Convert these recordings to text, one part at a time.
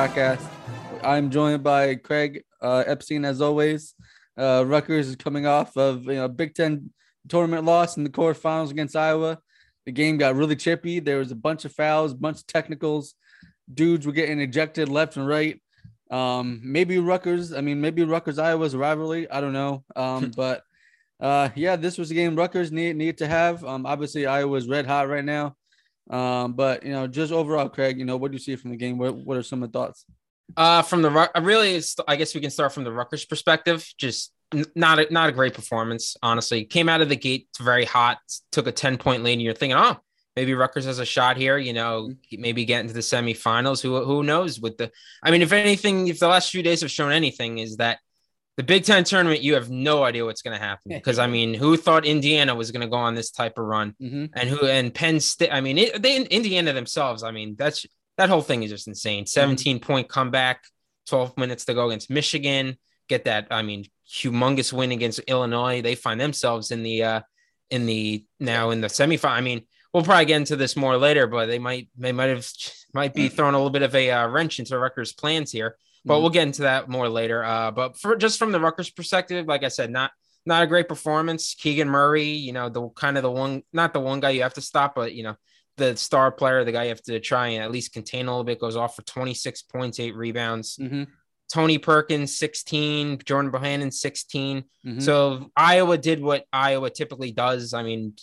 Podcast. I'm joined by Craig uh, Epstein, as always. Uh, Rutgers is coming off of you know Big Ten tournament loss in the quarterfinals against Iowa. The game got really chippy. There was a bunch of fouls, bunch of technicals. Dudes were getting ejected left and right. Um, maybe Rutgers. I mean, maybe Rutgers Iowa's rivalry. I don't know. Um, but uh, yeah, this was a game Rutgers need need to have. Um, obviously Iowa's red hot right now. Um, but you know, just overall, Craig, you know, what do you see from the game? What what are some of the thoughts? Uh, from the really, I guess we can start from the Rutgers perspective. Just not a, not a great performance, honestly. Came out of the gate very hot, took a ten point lead, and you're thinking, oh, maybe Rutgers has a shot here. You know, maybe get into the semifinals. Who who knows? With the, I mean, if anything, if the last few days have shown anything, is that the Big Ten tournament, you have no idea what's going to happen. Because I mean, who thought Indiana was going to go on this type of run? Mm-hmm. And who and Penn State? I mean, it, they Indiana themselves. I mean, that's that whole thing is just insane. 17 point comeback, 12 minutes to go against Michigan. Get that? I mean, humongous win against Illinois. They find themselves in the uh in the now in the semifinal. I mean, we'll probably get into this more later, but they might they might have might be throwing a little bit of a uh, wrench into Rutgers' plans here but Mhm. we'll get into that more later. Uh, but for just from the Rutgers perspective, like I said, not not a great performance. Keegan Murray, you know, the kind of the one, not the one guy you have to stop, but you know, the star player, the guy you have to try and at least contain a little bit, goes off for 26 points, eight rebounds. Mm-hmm. Tony Perkins, 16, Jordan Bohannon, 16. Mhm. So Iowa did what Iowa typically does. I mean,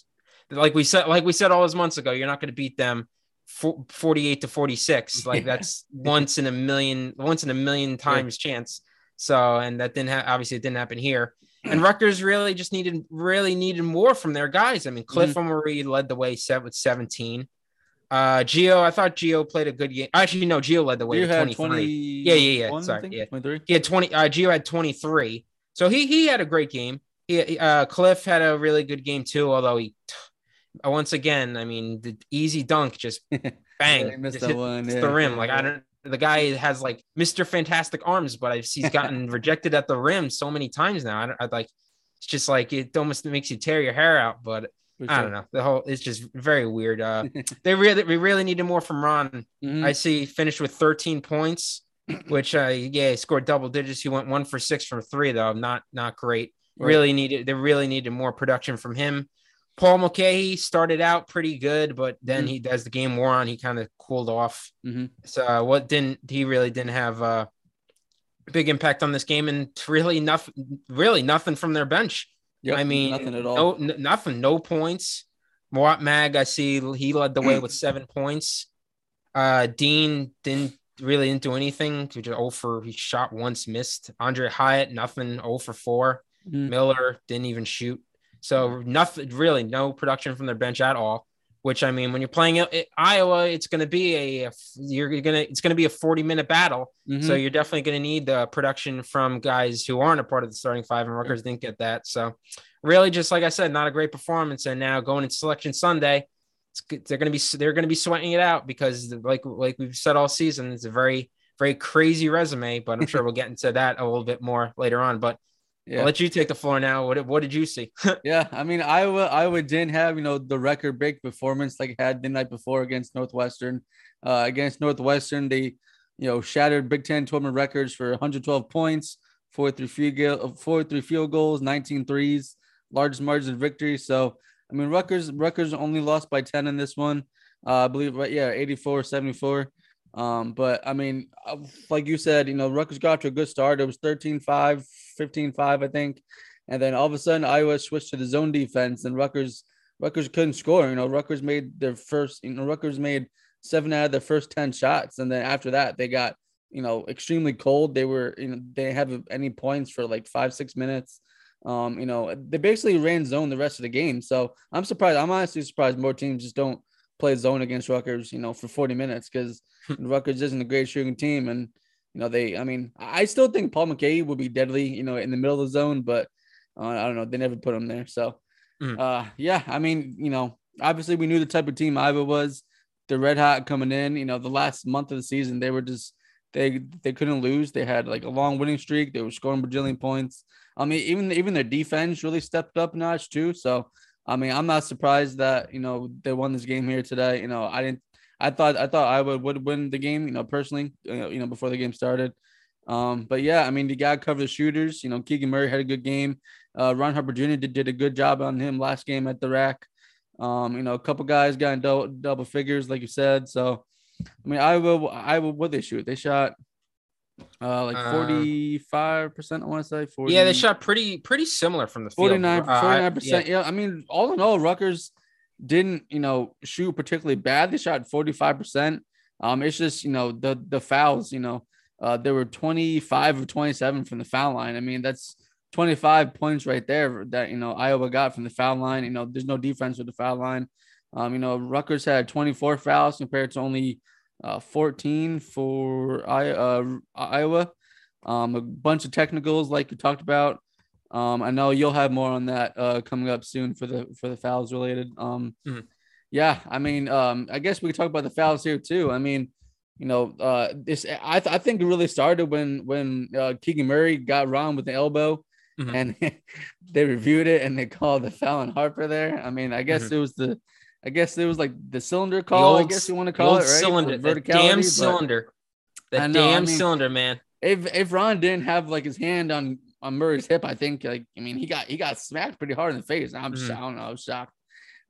like we said, like we said all those months ago, you're not going to beat them 48 to 46. Like Yeah. that's once in a million, once in a million times chance. So, and that didn't ha- obviously it didn't happen here. And Rutgers really just needed, really needed more from their guys. I mean, Cliff Omoruyi led the way set with 17. Uh, Geo, I thought Geo played a good game. Actually, no, Geo led the way You with 23. 20. Yeah, yeah, yeah. Sorry, yeah. 23. He had 20. Uh, Geo had 23. So he he had a great game. He, uh, Cliff had a really good game too. Although he, uh, once again, I mean, the easy dunk just bang, Yeah, missed just hit one, the rim. like. I don't. The guy has like Mr. Fantastic arms, but I've he's gotten rejected at the rim so many times now. I, don't, I like. It's just like it almost makes you tear your hair out. But For I don't know. The whole it's just very weird. Uh, they really we really needed more from Ron. Mhm. I see finished with 13 points, which uh yeah, he scored double digits. He went one for six from three, though. Not not great. Right. Really needed they really needed more production from him. Paul Mulcahy started out pretty good, but then Mhm. he as the game wore on, he kind of cooled off. Mhm. So uh, what didn't he really didn't have uh big impact on this game and really nothing really nothing from their bench. Yep, I mean, nothing at all. No, n- nothing, no points. Mawot Mag, I see he led the way with seven points. Uh, Dean didn't really didn't do anything. He just 0 for he shot once, missed. Aundre Hyatt, nothing, 0 for four. Mhm. Miller didn't even shoot. So nothing, really, no production from their bench at all. Which I mean, when you're playing I- Iowa, it's going to be a you're gonna it's going to be a 40 minute battle. Mhm. So you're definitely going to need the production from guys who aren't a part of the starting five, and Rutgers didn't get that. So really, just like I said, not a great performance. And now going into Selection Sunday, it's, they're going to be they're going to be sweating it out because, like like we've said all season, it's a very very crazy resume. But I'm sure we'll get into that a little bit more later on. But yeah. I'll let you take the floor now. What what did you see? Yeah, I mean Iowa. Iowa didn't have you know the record break performance like it had the night before against Northwestern. Uh, against Northwestern, they you know shattered Big Ten tournament records for 112 points, 43 field goal, 43 field goals, 19 threes, largest margin of victory. So I mean Rutgers Rutgers only lost by 10 in this one. Uh, I believe right, yeah, 84 74. Um, but I mean, uh, like you said, you know, Rutgers got to a good start. It was 13 5, 15 5, I think. And then all of a sudden, Iowa switched to the zone defense, and Rutgers Rutgers couldn't score. You know, Rutgers made their first. You know, Rutgers made seven out of their first ten shots, and then after that, they got you know extremely cold. They were you know they didn't have any points for like five six minutes. Um, you know, they basically ran zone the rest of the game. So I'm surprised. I'm honestly surprised more teams just don't play zone against Rutgers, you know, for 40 minutes because Rutgers isn't a great shooting team. And, you know, they, I mean, I still think Paul Mulcahy would be deadly, you know, in the middle of the zone, but uh, I don't know. They never put him there. So, mm. uh, yeah, I mean, you know, obviously we knew the type of team Iowa was. The red hot coming in, you know, the last month of the season, they were just, they they couldn't lose. They had like a long winning streak. They were scoring bajillion points. I mean, even even their defense really stepped up notch too. So I mean, I'm not surprised that you know they won this game here today. You know, I didn't. I thought I thought I would would win the game. You know, personally, you know, before the game started. Um, but yeah, I mean, the guy covered the shooters. You know, Keegan Murray had a good game. Uh, Ron Harper Jr. did, did a good job on him last game at the rack. Um, you know, a couple guys got in double, double figures, like you said. So, I mean, I will, I will, what they shoot? They shot uh, like uh, 45 percent. I want to say 40. Yeah, they shot pretty pretty similar from the 49 49 percent. Yeah. yeah, I mean, all in all, Rutgers didn't you know shoot particularly bad. They shot 45 percent. Um, it's just you know the the fouls. You know, uh, there were 25 of 27 from the foul line. I mean, that's 25 points right there that you know Iowa got from the foul line. You know, there's no defense with the foul line. Um, you know, Rutgers had 24 fouls compared to only uh, 14 for I, uh, Iowa. Um, a bunch of technicals like you talked about. Um, I know you'll have more on that uh, coming up soon for the for the fouls related. Um, mm-hmm. Yeah, I mean, um, I guess we could talk about the fouls here too. I mean, you know, uh, this I, th- I think it really started when when uh, Keegan Murray got wrong with the elbow, mm-hmm. and they reviewed it and they called the foul on Harper there. I mean, I guess mm-hmm. it was the I guess it was like the cylinder call. The old, I guess you want to call it right. Cylinder, the damn cylinder, the damn I mean, cylinder, man. If if Ron didn't have like his hand on on Murray's hip, I think like I mean he got he got smacked pretty hard in the face. I'm mm. I don't know, I was shocked.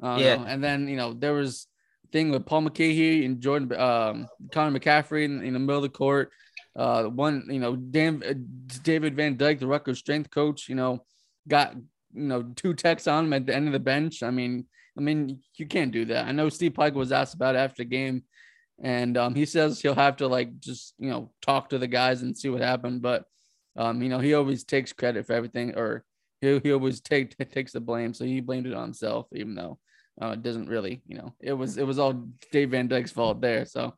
yeah, and then you know there was thing with Paul Mulcahy and Jordan um Connor McCaffery in, in, the middle of the court. Uh, one you know Dan, uh, David Van Dyke, the Rutgers strength coach, you know, got you know two texts on him at the end of the bench. I mean I mean, you can't do that. I know Steve Pikiell was asked about after the game, and um, he says he'll have to like just you know talk to the guys and see what happened. But um, you know, he always takes credit for everything, or he he always take takes the blame. So he blamed it on himself, even though uh, it doesn't really, you know, it was it was all Dave Van Dyke's fault there. So.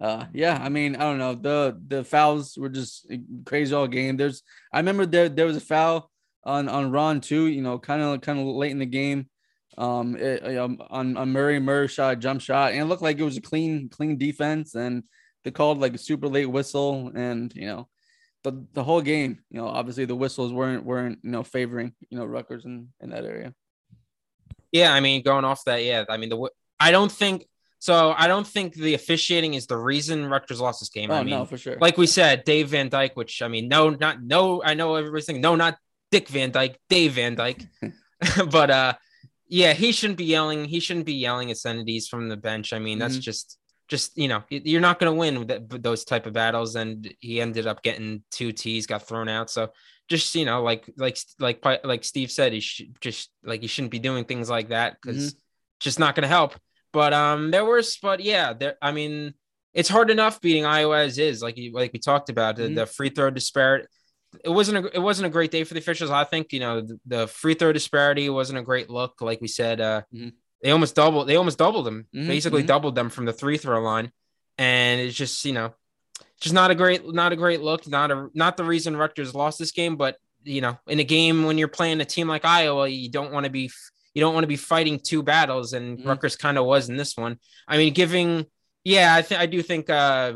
Uh, yeah, I mean, I don't know. The the fouls were just crazy all game. There's, I remember there there was a foul on on Ron too. You know, kind of kind of late in the game um, it, um, on, on Murray. Murray shot jump shot, and it looked like it was a clean, clean defense. And they called like a super late whistle, and you know, the the whole game, you know, obviously the whistles weren't weren't you know favoring you know Rutgers in in that area. Yeah, I mean, going off that, yeah, I mean the I don't think so. I don't think the officiating is the reason Rutgers lost this game. Oh, I mean, no, for sure. Like we said, Dave Van Dyke, which I mean, no, not no. I know everybody's saying no, not Dick Van Dyke, Dave Van Dyke. but uh, yeah, he shouldn't be yelling. He shouldn't be yelling obscenities from the bench. I mean, that's mm-hmm. just just you know you're not going to win with those type of battles and he ended up getting two tees got thrown out so just you know like like like like steve said he should just like he shouldn't be doing things like that because mm-hmm. just not going to help but um there was but yeah there i mean it's hard enough beating iowa as is like you like we talked about mm-hmm. the, the free throw disparity it wasn't a it wasn't a great day for the officials. I think you know the, the free throw disparity wasn't a great look. Like we said, uh, mm-hmm. They almost doubled they almost doubled them, mm-hmm. basically mm-hmm. doubled them from the three throw line, and it's just you know just not a great not a great look. Not a not the reason Rutgers lost this game, but you know in a game when you're playing a team like Iowa, you don't want to be you don't want to be fighting two battles, and mm-hmm. Rutgers kind of was in this one. I mean, giving yeah, I think I do think uh,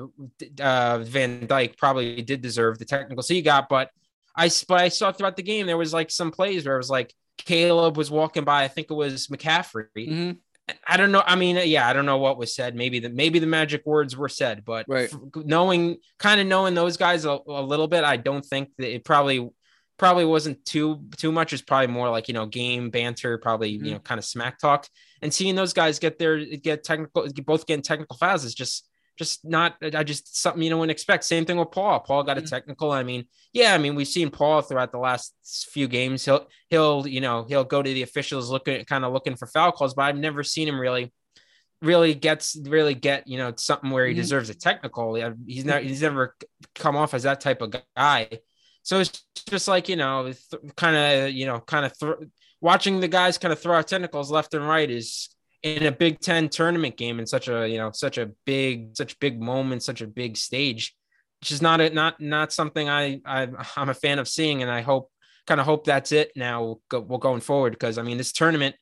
uh, Van Dyke probably did deserve the technical so he got, but I but I saw throughout the game there was like some plays where it was like Caleb was walking by. I think it was McCaffery. Mm-hmm. I don't know. I mean, yeah, I don't know what was said. Maybe the maybe the magic words were said, but right. knowing kind of knowing those guys a, a, little bit, I don't think that it probably probably wasn't too too much. It's probably more like you know game banter, probably mm-hmm. you know kind of smack talk and seeing those guys get their get technical, both getting technical fouls is just just not I just something you don't expect. Same thing with Paul. Paul got a mm-hmm. technical. I mean, yeah, I mean we've seen Paul throughout the last few games. He'll he'll you know he'll go to the officials looking kind of looking for foul calls, but I've never seen him really really gets really get you know something where he mm-hmm. deserves a technical. He's not he's never come off as that type of guy. So it's just like you know, th- kind of you know, kind of th- watching the guys kind of throw out tentacles left and right is in a Big Ten tournament game in such a you know such a big such big moment, such a big stage, which is not a, not not something I, I I'm a fan of seeing, and I hope kind of hope that's it now. Go, well, going forward because I mean this tournament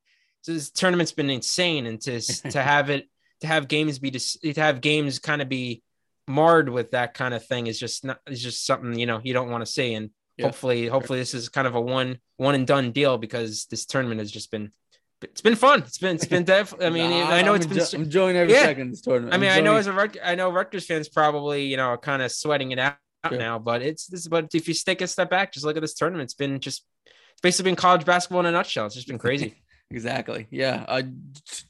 this tournament's been insane, and to to have it to have games be to have games kind of be marred with that kind of thing is just not is just something you know you don't want to see and yeah, hopefully hopefully this is kind of a one one and done deal because this tournament has just been it's been fun. It's been it's been def. I mean, nah, I know I'm it's enjo- been. I'm enjoying every yeah. second this tournament. I mean, i know as a Rut- I know Rutgers fans probably you know kind of sweating it out sure. now, but it's this. But if you take a step back, just look at this tournament. It's been just it's basically been college basketball in a nutshell. It's just been crazy. exactly. Yeah. Uh,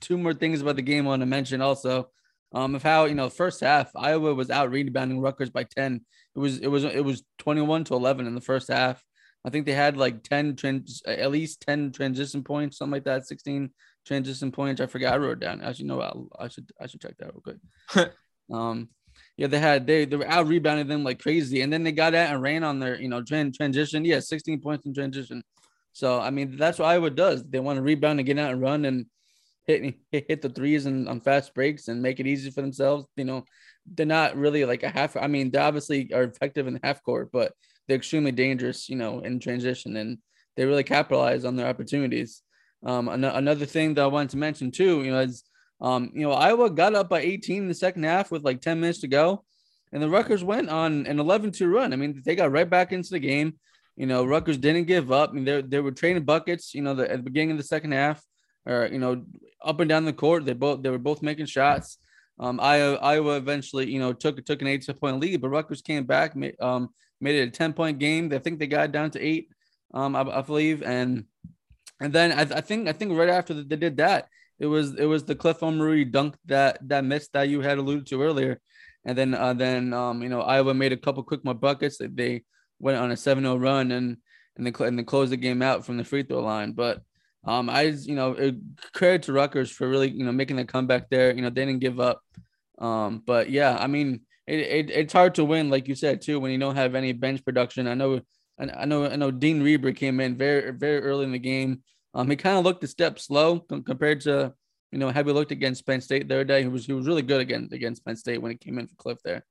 two more things about the game I want to mention also. Um, of how you know first half Iowa was out rebounding Rutgers by ten. It was it was it was twenty one to eleven in the first half. I think they had like 10 trans, at least 10 transition points, something like that, 16 transition points. I forgot I wrote down. As you know, I'll, I should I should check that real quick. um, yeah, they had they they were out rebounding them like crazy, and then they got out and ran on their you know trend transition. Yeah, 16 points in transition. So I mean that's what Iowa does. They want to rebound and get out and run and hit hit, hit the threes and on fast breaks and make it easy for themselves. You know, they're not really like a half. I mean, they obviously are effective in the half court, but they're extremely dangerous, you know, in transition, and they really capitalize on their opportunities. Um, an- another thing that I wanted to mention too, you know, is um, you know, Iowa got up by 18 in the second half with like 10 minutes to go, and the Rutgers went on an 11-2 run. I mean, they got right back into the game. You know, Rutgers didn't give up. I mean, they they were trading buckets. You know, the, at the beginning of the second half, or you know, up and down the court, they both they were both making shots. Um, Iowa, Iowa eventually, you know, took took an 18 point lead, but Rutgers came back, um, made it a 10 point game. I think they got down to eight, um, I, I believe. And and then I, I, think I think right after they did that, it was it was the Cliff Omoruyi dunk that that missed that you had alluded to earlier. And then uh, then um, you know Iowa made a couple quick more buckets. They, they went on a 7-0 run and and they and they closed the game out from the free throw line. But um, I you know credit to Rutgers for really you know making the comeback there. You know they didn't give up. Um, but yeah, I mean it, it, it's hard to win, like you said too, when you don't have any bench production. I know, I know, I know. Dean Reiber came in very, very early in the game. Um, he kind of looked a step slow compared to, you know, had we looked against Penn State the other day. He was he was really good against against Penn State when he came in for Cliff there.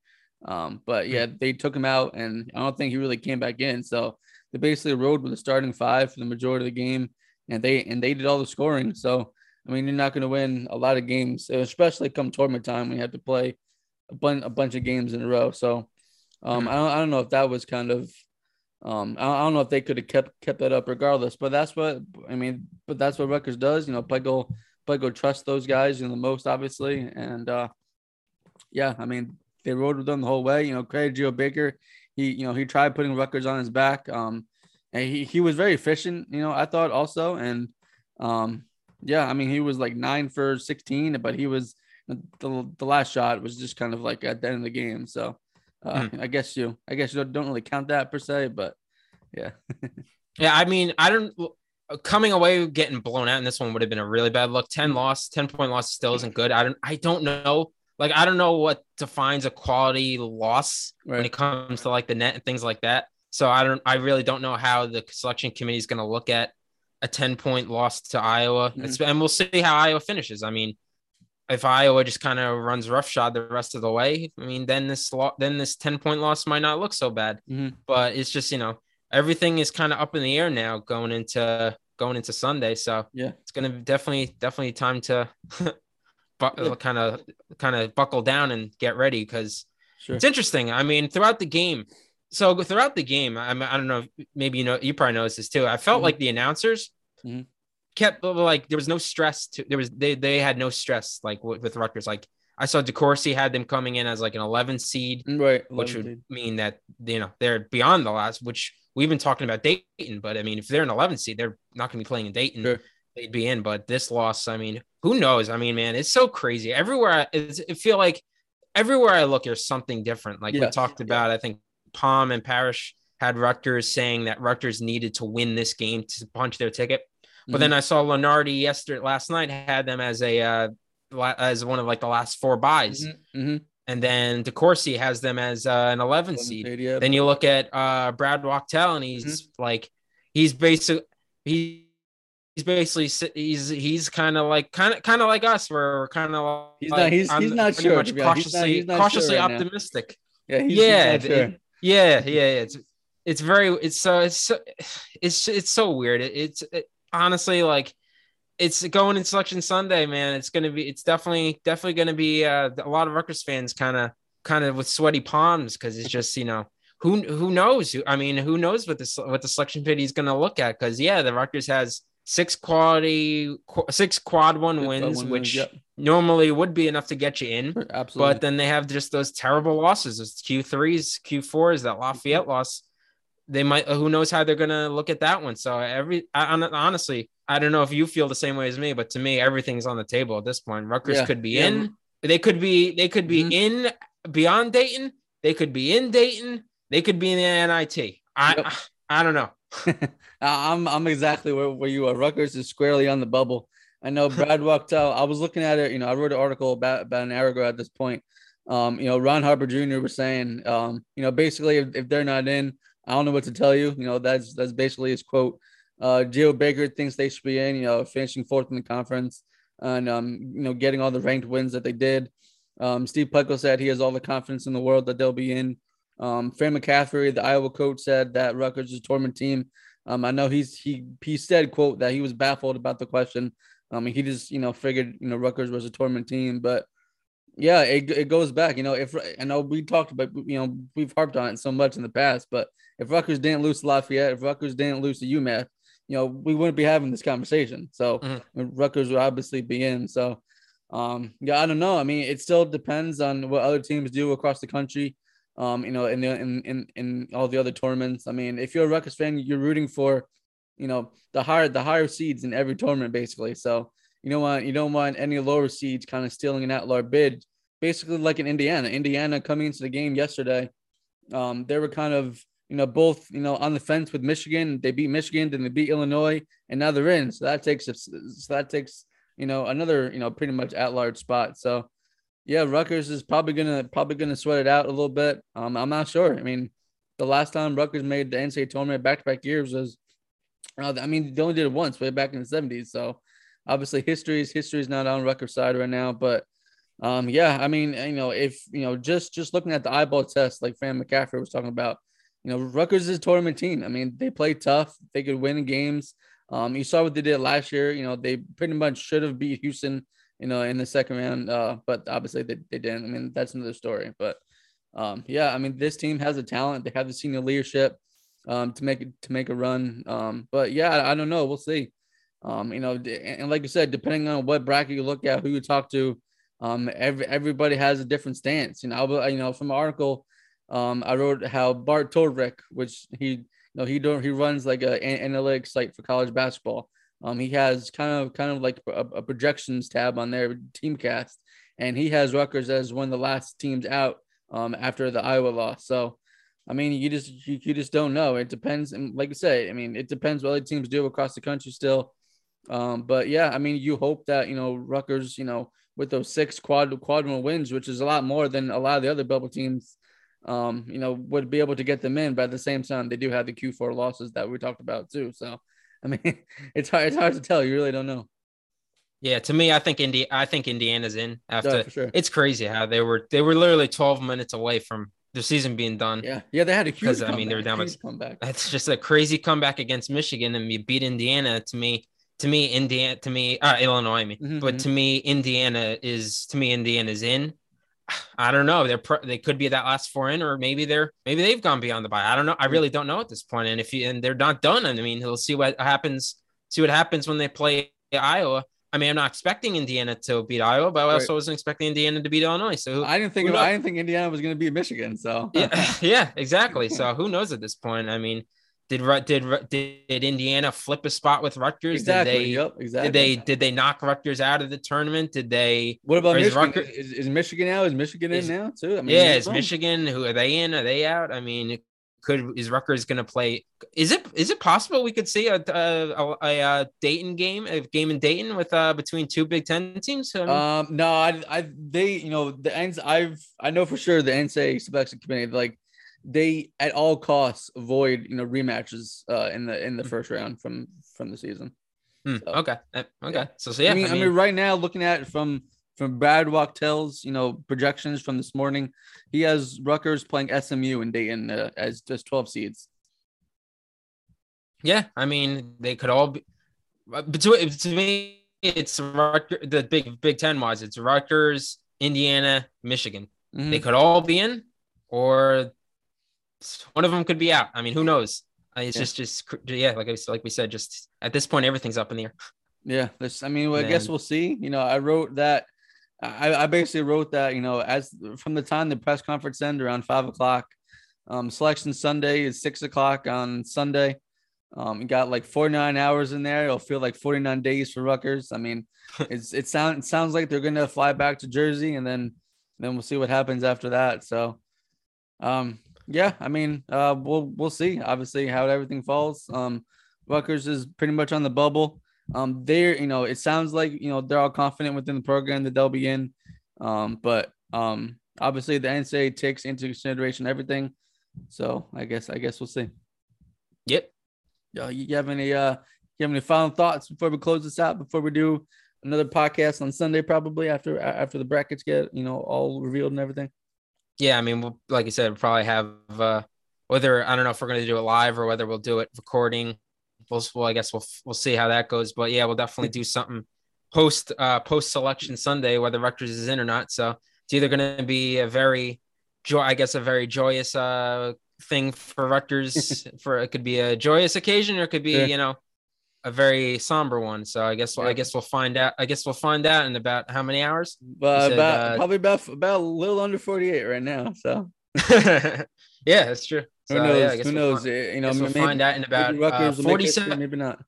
Um, but yeah, they took him out, and I don't think he really came back in. So they basically rode with the starting five for the majority of the game, and they and they did all the scoring. So I mean, you're not going to win a lot of games, especially come tournament time when you have to play a, bun- a bunch of games in a row. So um. I, don't, I don't know if that was kind of um, I, don't know if they could have kept kept that up regardless, but that's what I mean. But that's what Rutgers does. You know, Pikiell Pikiell trusts those guys you know the most, obviously, and uh, yeah, I mean they rode with them the whole way. You know, Craig Geo Baker, he you know he tried putting Rutgers on his back. Um, and he he was very efficient. You know, I thought also, and um, yeah, I mean he was like nine for sixteen, but he was the, the last shot was just kind of like at the end of the game. So uh, mm. I guess you I guess you don't, really count that per se, but yeah. yeah, I mean, I don't coming away getting blown out in this one would have been a really bad look. 10 loss, 10 point loss still isn't good. I don't I don't know. Like I don't know what defines a quality loss right. when it comes to like the net and things like that. So I don't I really don't know how the selection committee is going to look at a 10 point loss to Iowa. Mm-hmm. And we'll see how Iowa finishes. I mean, if Iowa just kind of runs roughshod the rest of the way, I mean, then this lo- then this 10 point loss might not look so bad. Mm-hmm. But it's just, you know, everything is kind of up in the air now going into going into Sunday. So yeah, it's gonna be definitely, definitely time to kind of kind of buckle down and get ready because sure. it's interesting. I mean, throughout the game, so throughout the game, I, I don't know, maybe you know, you probably noticed this too. I felt mm-hmm. like the announcers mm-hmm kept like there was no stress to there was they they had no stress like with, with Rutgers. Like I saw DeCourcy had them coming in as like an 11 seed mm, right which would seed. mean that you know they're beyond the last which we've been talking about Dayton but I mean if they're an 11 seed they're not going to be playing in Dayton sure. they'd be in. But this loss I mean who knows? I mean man it's so crazy. Everywhere I, it feel like everywhere I look there's something different. Like we talked about yeah. I think Palm and Parrish had Rutgers saying that Rutgers needed to win this game to punch their ticket but mm-hmm. then I saw Lunardi yesterday, last night, had them as a uh, as one of like the last four buys. Mm-hmm. Mm-hmm. And then DeCourcy has them as uh, an 11 seed. Yeah. Then you look at uh, Brad Wachtel, and he's mm-hmm. like, he's basically he he's basically he's he's kind of like kind of kind of like us we're kind of He's like, not- he's- I'm he's not sure, much to be honest. He's not- cautiously sure cautiously now. optimistic Yeah, he's, yeah, he's not sure. it- yeah, yeah, yeah. It's it's very it's so it's so it's it's so weird. It, it's it, honestly like it's going in selection Sunday, man. It's gonna be it's definitely definitely gonna be uh, a lot of Rutgers fans kind of kind of with sweaty palms because it's just you know who who knows? I mean, who knows what this what the selection committee is gonna look at? Because yeah, the Rutgers has six quality qu- six quad one Six wins, one wins, which yep. normally would be enough to get you in. Absolutely. But then they have just those terrible losses. It's Q3s, Q4s, that Lafayette loss. They might, who knows how they're going to look at that one. So, every, I, honestly, I don't know if you feel the same way as me, but to me, everything's on the table at this point. Rutgers Yeah, could be yeah. in, they could be, they could be Mhm. in beyond Dayton, they could be in Dayton, they could be in the NIT. I, Yep. I don't know. I'm I'm exactly where, where you are. Rutgers is squarely on the bubble. I know Brad Wachtel. I was looking at it. You know, I wrote an article about about an hour ago at this point. Um, you know, Ron Harper Jr. was saying, um, you know, basically if, if they're not in, I don't know what to tell you. You know, that's that's basically his quote. Uh, Geo Baker thinks they should be in. You know, finishing fourth in the conference and um, you know, getting all the ranked wins that they did. Um, Steve Pikiell said he has all the confidence in the world that they'll be in. Um, Fran McCaffery, the Iowa coach, said that Rutgers is a tournament team. Um, I know he's he he said quote that he was baffled about the question. Um, he just you know figured you know Rutgers was a tournament team, but yeah, it, it goes back. You know, if I know we talked about you know we've harped on it so much in the past, but if Rutgers didn't lose to Lafayette, if Rutgers didn't lose to UMass, you know we wouldn't be having this conversation. So Mhm. Rutgers would obviously be in. So um, yeah, I don't know. I mean, it still depends on what other teams do across the country. Um, you know, in the in in in all the other tournaments. I mean, if you're a Rutgers fan, you're rooting for, you know, the higher the higher seeds in every tournament, basically. So you don't want you don't want any lower seeds kind of stealing an at-large bid. Basically, like in Indiana. Indiana coming into the game yesterday, um, they were kind of you know both you know on the fence with Michigan. They beat Michigan, then they beat Illinois, and now they're in. So that takes so that takes you know another you know pretty much at-large spot. So yeah, Rutgers is probably gonna probably gonna sweat it out a little bit. Um, I'm not sure. I mean, the last time Rutgers made the NCAA tournament back to back years was, uh, I mean, they only did it once way back in the 70s. So obviously, history is history is not on Rutgers' side right now. But um, yeah, I mean, you know, if you know, just just looking at the eyeball test, like Fran McCaffery was talking about, you know, Rutgers is a tournament team. I mean, they play tough. They could win games. Um, you saw what they did last year. You know, they pretty much should have beat Houston you know, in the second round. Uh, but obviously they, they didn't. I mean, that's another story. But um, yeah, I mean, this team has the talent. They have the senior leadership um, to make it to make a run. Um, but yeah, I, I don't know. We'll see. Um, you know, and, like you said, depending on what bracket you look at, who you talk to, um, every, everybody has a different stance. You know, I, you know, from an article, um, I wrote how Bart Torvik, which he, you know, he don't he runs like a an- analytics site for college basketball. Um, he has kind of kind of like a, a projections tab on their TourneyCast, and he has Rutgers as one of the last teams out um, after the Iowa loss. So, I mean, you just you, you just don't know. It depends, and like I say, I mean, it depends what other teams do across the country still. Um, but yeah, I mean, you hope that you know Rutgers, you know, with those six quad quadruple wins, which is a lot more than a lot of the other bubble teams, um, you know, would be able to get them in. But at the same time, they do have the Q4 losses that we talked about too. So, I mean, it's hard it's hard to tell. You really don't know. Yeah, to me, I think Indi- I think Indiana's in after. Sure. It's crazy how they were they were literally 12 minutes away from the season being done. Yeah, yeah, they had a huge. Because, I mean, they were comeback, down huge comeback. That's just a crazy comeback against Michigan and you beat Indiana. To me, to me, Indiana, to me, uh, Illinois. I mean, Mhm, but mhm. to me, Indiana is to me, Indiana's in. I don't know. They're pro- they could be that last four in, or maybe they're maybe they've gone beyond the bye. I don't know. I really don't know at this point. And if you and they're not done, I mean, we'll see what happens. See what happens when they play Iowa. I mean, I'm not expecting Indiana to beat Iowa, but I also Right. wasn't expecting Indiana to beat Illinois. So who, I didn't think? I didn't think Indiana was going to beat Michigan. So yeah, yeah, exactly. So who knows at this point? I mean, did did did, Indiana flip a spot with Rutgers? exactly. Did they yep. Exactly. did they did they knock Rutgers out of the tournament? Did they? What about or is Michigan? Rutgers- is, is Michigan out? Is Michigan Is- in now too? I mean, yeah, is. Michigan? Who are they in? Are they out? I mean, could is Rutgers going to play? Is it is it possible we could see a a, a, a Dayton game, a game in Dayton with uh between two Big Ten teams? I mean, Um, no, I, I, they, you know, the ends. I've, I know for sure the NCAA selection committee, like, they at all costs avoid, you know, rematches, uh, in the in the first round from from the season. Hmm, so, okay. Eh, okay. Yeah. So, so yeah. I mean, I mean, I mean, right now, looking at it from from Brad Wachtel's, you know, projections from this morning, he has Rutgers playing SMU in Dayton uh, as just 12 seeds. Yeah, I mean, they could all be. Uh, but to, to me, it's Rutgers, the big Big Ten wise. It's Rutgers, Indiana, Michigan. Mm-hmm. They could all be in, or one of them could be out. I mean, who knows? It's yeah. just, just yeah, like I, like we said, just at this point, everything's up in the air. Yeah, this. I mean, well, I guess we'll see. You know, I wrote that. I, I basically wrote that. You know, as from the time the press conference ended around five o'clock, um, selection Sunday is six o'clock on Sunday. Um, you got like 49 hours in there. It'll feel like 49 days for Rutgers. I mean, it's it sounds it sounds like they're gonna fly back to Jersey and then then we'll see what happens after that. So, um, yeah, I mean, uh, we'll we'll see. Obviously, how everything falls. Um, Rutgers is pretty much on the bubble. Um, they're you know, it sounds like you know they're all confident within the program that they'll be in. Um, but um, obviously the NCAA takes into consideration everything. So I guess I guess we'll see. Yep. Uh, you have any uh you have any final thoughts before we close this out? Before we do another podcast on Sunday, probably after after the brackets get you know all revealed and everything. Yeah, I mean, we'll, like you said, we'll probably have uh whether I don't know if we're going to do it live or whether we'll do it recording. We'll, well, I guess we'll we'll see how that goes. But yeah, we'll definitely do something post uh post selection Sunday, whether Rutgers is in or not. So it's either going to be a very joy, I guess, a very joyous uh thing for Rutgers. for it could be a joyous occasion, or it could be yeah. you know a very somber one. So I guess yeah. I guess we'll find out. I guess we'll find out in about how many hours? Uh, said, about uh, probably about about a little under forty eight right now. So yeah, that's true. So, Who knows? Yeah, Who knows? We'll, you know, we'll find out in about uh, forty-seven. Maybe not.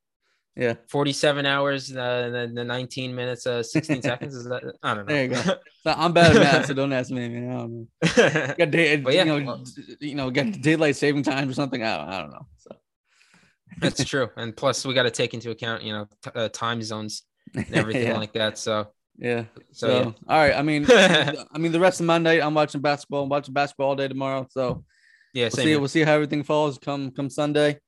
Yeah, forty-seven hours, uh, the, the nineteen minutes, uh, sixteen seconds. Is that? I don't know. There you go. So I'm bad at math, so don't ask me. Man. I don't know. Got day, but yeah, you know, well, you know, got daylight saving time or something. I don't, I don't know. So that's true, and plus we got to take into account, you know, t- uh, time zones and everything yeah. like that. So yeah. So, so yeah. all right. I mean, I mean, the rest of Monday, I'm watching basketball. I'm watching basketball all day tomorrow. So yeah, we'll see. Here. We'll see how everything falls come come Sunday.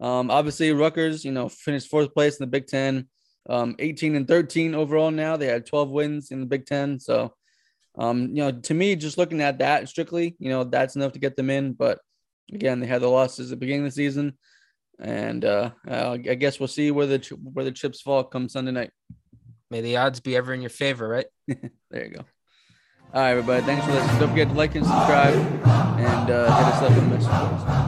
Um, obviously, Rutgers, you know, finished fourth place in the Big Ten, um, 18 and 13 overall. Now they had 12 wins in the Big Ten. So, um, you know, to me, just looking at that strictly, you know, that's enough to get them in. But again, they had the losses at the beginning of the season and uh, I guess we'll see where the where the chips fall come Sunday night. May the odds be ever in your favor, right? there you go. All right, everybody. Thanks for listening. Don't forget to like and subscribe, and uh, hit us up in the message.